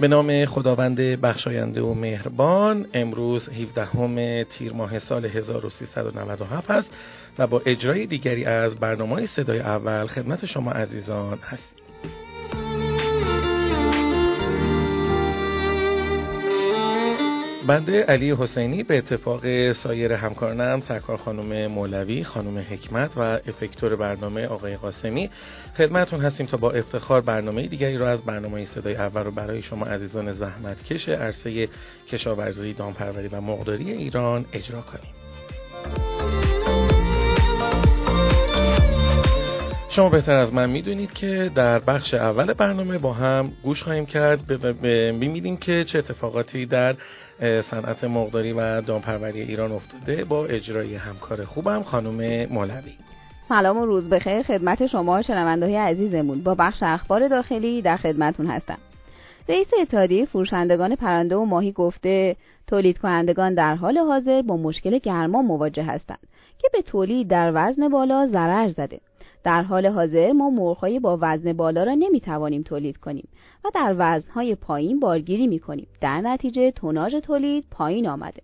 به نام خداوند بخشاینده و مهربان امروز 17 تیر ماه سال 1397 است و با اجرای دیگری از برنامه صدای اول خدمت شما عزیزان هستیم. بنده علی حسینی به اتفاق سایر همکارانم سرکار خانم مولوی خانم حکمت و افکتور برنامه آقای قاسمی خدمتون هستیم تا با افتخار برنامه دیگری رو از برنامه صدای اول رو برای شما عزیزان زحمت کش عرصه کشاورزی دامپروری و مقداری ایران اجرا کنیم. شما بهتر از من می‌دونید که در بخش اول برنامه با هم گوش خواهیم کرد. ببینیم که چه اتفاقاتی در صنعت مقداری و دامپروری ایران افتاده با اجرای همکار خوبم خانم مولوی. سلام و روز بخیر خدمت شما شنونده عزیزمون. با بخش اخبار داخلی در خدمتون هستم. رئیس اتحادیه فروشندگان پرنده و ماهی گفته تولید کنندگان در حال حاضر با مشکل گرما مواجه هستند که به تولید در وزن بالا ضرر زده. در حال حاضر ما مرغهای با وزن بالا را نمی‌توانیم تولید کنیم و در وزنهای پایین بارگیری می‌کنیم در نتیجه توناژ تولید پایین آمده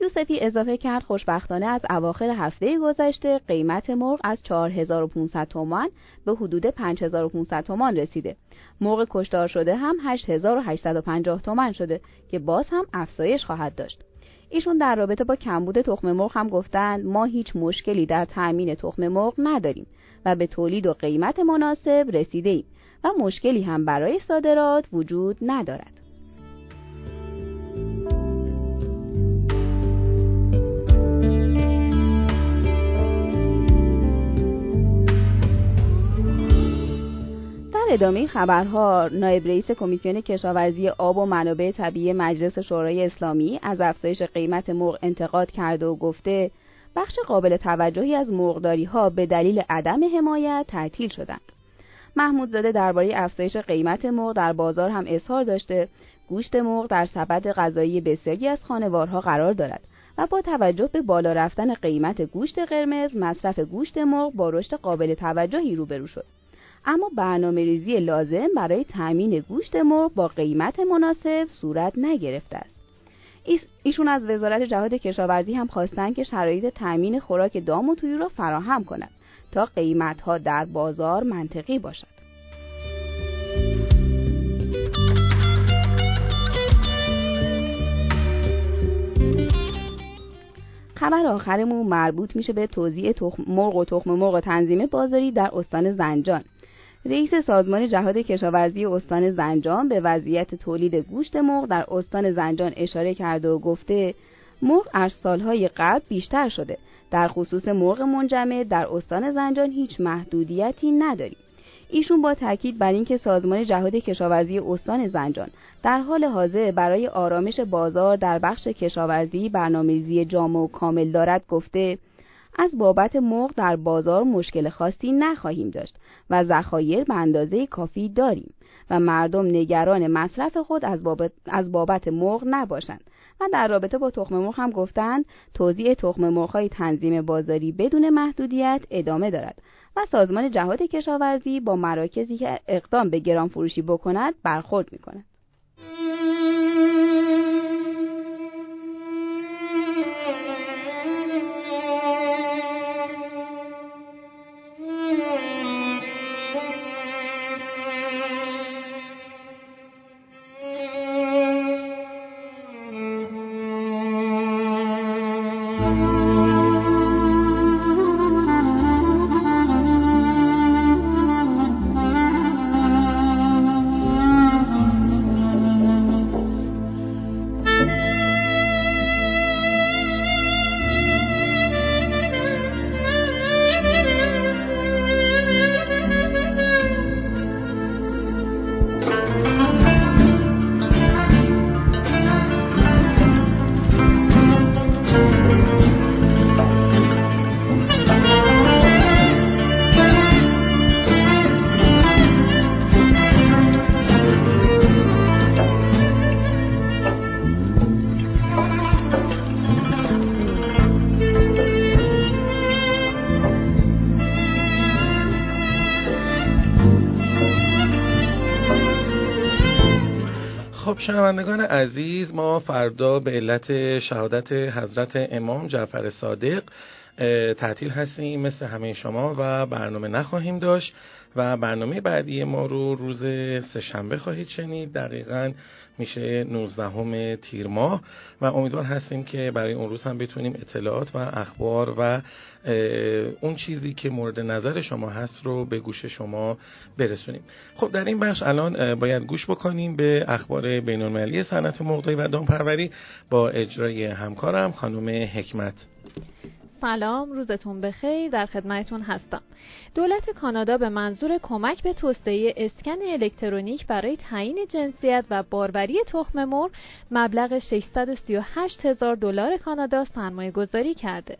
یوسفی اضافه کرد خوشبختانه از اواخر هفته گذشته قیمت مرغ از 4500 تومان به حدود 5500 تومان رسیده. مرغ کشتار شده هم 8850 تومان شده که باز هم افزایش خواهد داشت. ایشون در رابطه با کمبود تخم مرغ هم گفتند ما هیچ مشکلی در تأمین تخم مرغ نداریم و به تولید و قیمت مناسب رسیده ایم و مشکلی هم برای صادرات وجود ندارد. ادامه خبرها نایب رئیس کمیسیون کشاورزی آب و منابع طبیعی مجلس شورای اسلامی از افزایش قیمت مرغ انتقاد کرده و گفته بخش قابل توجهی از مرغداری ها به دلیل عدم حمایت تعطیل شدند. محمود زاده درباره افزایش قیمت مرغ در بازار هم اظهار داشته گوشت مرغ در سبد غذایی بسیاری از خانوارها قرار دارد و با توجه به بالا رفتن قیمت گوشت قرمز مصرف گوشت مرغ با رشد قابل توجهی روبرو شد اما برنامه ریزی لازم برای تأمین گوشت مرغ با قیمت مناسب صورت نگرفته است ایشون از وزارت جهاد کشاورزی هم خواستن که شرایط تأمین خوراک دام و تویو را فراهم کند تا قیمت ها در بازار منطقی باشد. خبر آخرمون مربوط میشه به توزیع تخم مرغ و تخم مرغ تنظیم بازاری در استان زنجان. رئیس سازمان جهاد کشاورزی استان زنجان به وضعیت تولید گوشت مرغ در استان زنجان اشاره کرده و گفته مرغ از سالهای قبل بیشتر شده. در خصوص مرغ منجمد در استان زنجان هیچ محدودیتی نداریم. ایشون با تاکید بر اینکه سازمان جهاد کشاورزی استان زنجان در حال حاضر برای آرامش بازار در بخش کشاورزی برنامه‌ریزی جامع و کامل دارد گفته از بابت مرغ در بازار مشکل خاصی نخواهیم داشت و ذخایر به اندازه کافی داریم و مردم نگران مصرف خود از بابت, از بابت مرغ نباشند و در رابطه با تخم مرغ هم گفتند توزیع تخم مرغ تنظیم بازاری بدون محدودیت ادامه دارد و سازمان جهاد کشاورزی با مراکزی که اقدام به گران فروشی بکند برخورد می کند. خب شنوندگان عزیز ما فردا به علت شهادت حضرت امام جعفر صادق تعطیل هستیم مثل همه شما و برنامه نخواهیم داشت و برنامه بعدی ما رو روز سهشنبه خواهید شنید. دقیقا میشه 19 تیر ماه و امیدوار هستیم که برای اون روز هم بتونیم اطلاعات و اخبار و اون چیزی که مورد نظر شما هست رو به گوش شما برسونیم. خب در این بخش الان باید گوش بکنیم به اخبار بین المللی صنعت مرغداری و دامپروری با اجرای همکارم خانم حکمت. سلام روزتون بخیر در خدمتتون هستم. دولت کانادا به منظور کمک به توسعه اسکن الکترونیک برای تعیین جنسیت و باروری تخم مرغ مبلغ 638 هزار دلار کانادا سرمایه گذاری کرده.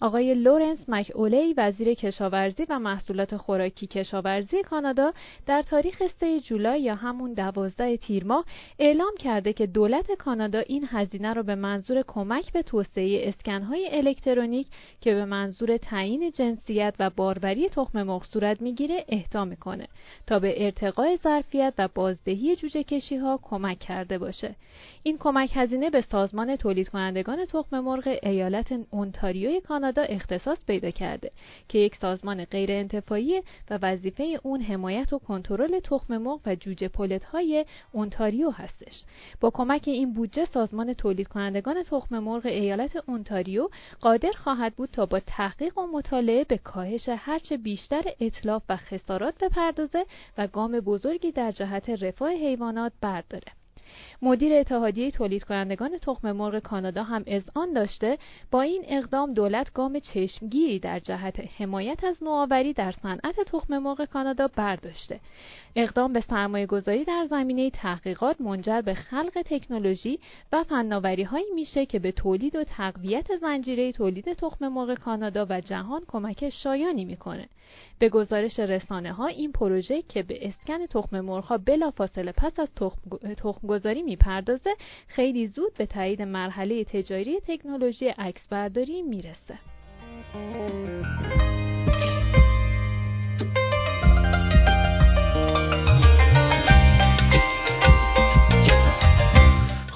آقای لورنس مک وزیر کشاورزی و محصولات خوراکی کشاورزی کانادا در تاریخ 3 جولای یا همون 12 تیر ماه اعلام کرده که دولت کانادا این هزینه را به منظور کمک به توسعه اسکنهای الکترونیک که به منظور تعیین جنسیت و باروری تخم مرغ صورت می‌گیره اهدا می‌کنه تا به ارتقای ظرفیت و بازدهی جوجه کشی ها کمک کرده باشه. این کمک هزینه به سازمان تولید کنندگان تخم مرغ ایالت اونتاریوی کانادا اختصاص پیدا کرده که یک سازمان غیر انتفاعی و وظیفه اون حمایت و کنترل تخم مرغ و جوجه پولت های اونتاریو هستش. با کمک این بودجه سازمان تولید کنندگان تخم مرغ ایالت اونتاریو قادر خواهد بود تا با تحقیق و مطالعه به کاهش هرچه بیشتر اطلاف و خسارات بپردازه و گام بزرگی در جهت رفاه حیوانات برداره. مدیر اتحادیه تولید کنندگان تخم مرغ کانادا هم اذعان داشته با این اقدام دولت گام چشمگیری در جهت حمایت از نوآوری در صنعت تخم مرغ کانادا برداشته. اقدام به سرمایه گذاری در زمینه تحقیقات منجر به خلق تکنولوژی و فناوری هایی میشه که به تولید و تقویت زنجیره تولید تخم مرغ کانادا و جهان کمک شایانی می‌کنه. به گزارش رسانه ها این پروژه که به اسکن تخم مرغ بلافاصله پس از تخم گذاری می‌پردازه خیلی زود به تایید مرحله تجاری تکنولوژی عکس برداری می‌رسه.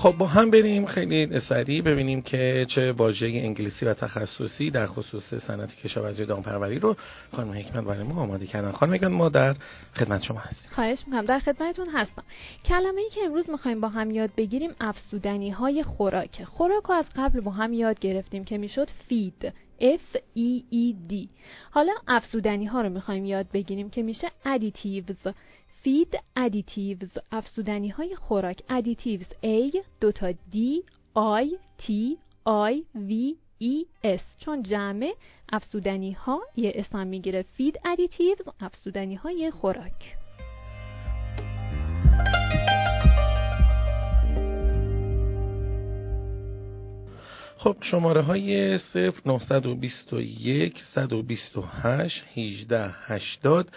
خب با هم بریم خیلی سریع ببینیم که چه واژه انگلیسی و تخصصی در خصوص صنعت کشاورزی و دامپروری رو خانم حکمت برای ما آماده کردن. خانم حکمت ما در خدمت شما هستیم. خواهش می‌کنم. در خدمتتون هستم. کلمه ای که امروز می‌خوایم با هم یاد بگیریم افزودنی های خوراک. خوراک از قبل با هم یاد گرفتیم که می‌شد feed. F E E D. حالا افزودنی ها رو می‌خوایم یاد بگیریم که میشه additives. feed additives افزودنی های خوراک. additives A دوتا D I T I V E S. چون جمع افسودنی ها یه اسم می‌گیره فید ادیتیوز افسودنی های خوراک. خب شماره های 0921 128 18 80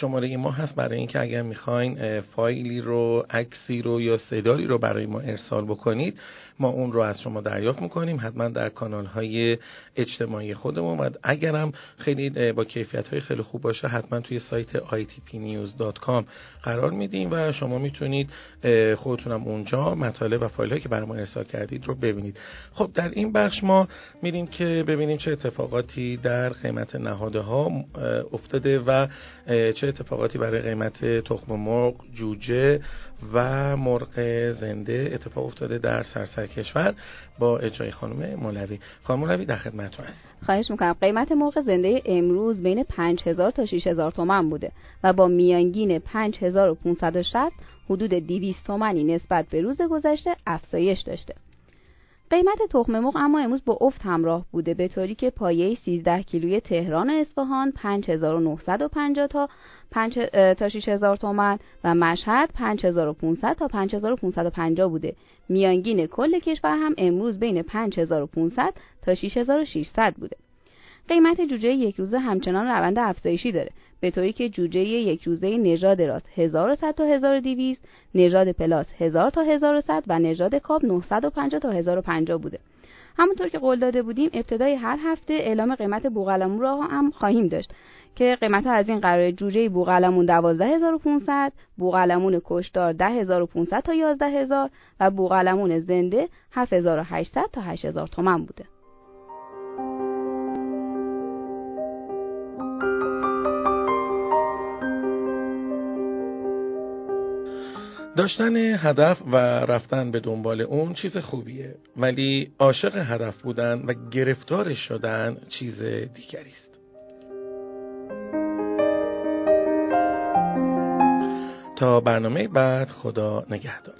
شماره ما هست برای اینکه اگر می‌خواین فایلی رو عکسی رو یا صدایی رو برای ما ارسال بکنید ما اون رو از شما دریافت می‌کنیم. حتما در کانال های اجتماعی خودمون. و اگرم خیلی با کیفیت های خیلی خوب باشه حتما توی سایت itpnews.com قرار میدیم و شما می‌تونید خودتونم اونجا مطالب و فایل هایی که برای ما ارسال کردید رو ببینید. خب در این بخش ما میریم که ببینیم چه اتفاقاتی در قیمت نهاده ها افتاده و چه اتفاقاتی برای قیمت تخم مرغ جوجه و مرغ زنده اتفاق افتاده در سرسر کشور با اجرای خانم مولوی. خانم مولوی در خدمتتون هست خواهش می‌کنم. قیمت مرغ زنده امروز بین 5000 تا 6000 تومان بوده و با میانگین 5560 حدود 200 تومانی نسبت به روز گذشته افزایش داشته. قیمت تخم مرغ اما امروز با افت همراه بوده به طوری که پایه 13 کیلوی تهران و اصفهان 5950 تا 5 تا 6000 تومان و مشهد 5500 تا 5550 بوده. میانگین کل کشور هم امروز بین 5500 تا 6600 بوده. قیمت جوجه یک روزه همچنان روند افزایشی داره به طوری که جوجه یک روزه نژاد راست 1100 تا 1200 نژاد پلاس 1000 تا 1100 و نژاد کاب 950 تا 1050 بوده. همونطور که قول داده بودیم ابتدای هر هفته اعلام قیمت بوقلمون را هم خواهیم داشت که قیمت از این قرار جوجه بوقلمون 12500 بوقلمون کشدار 10500 تا 11000 و بوقلمون زنده 7800 تا 8000 تومن بوده. داشتن هدف و رفتن به دنبال اون چیز خوبیه. ولی عاشق هدف بودن و گرفتارش شدن چیز دیگری است. تا برنامه بعد خدا نگهدار.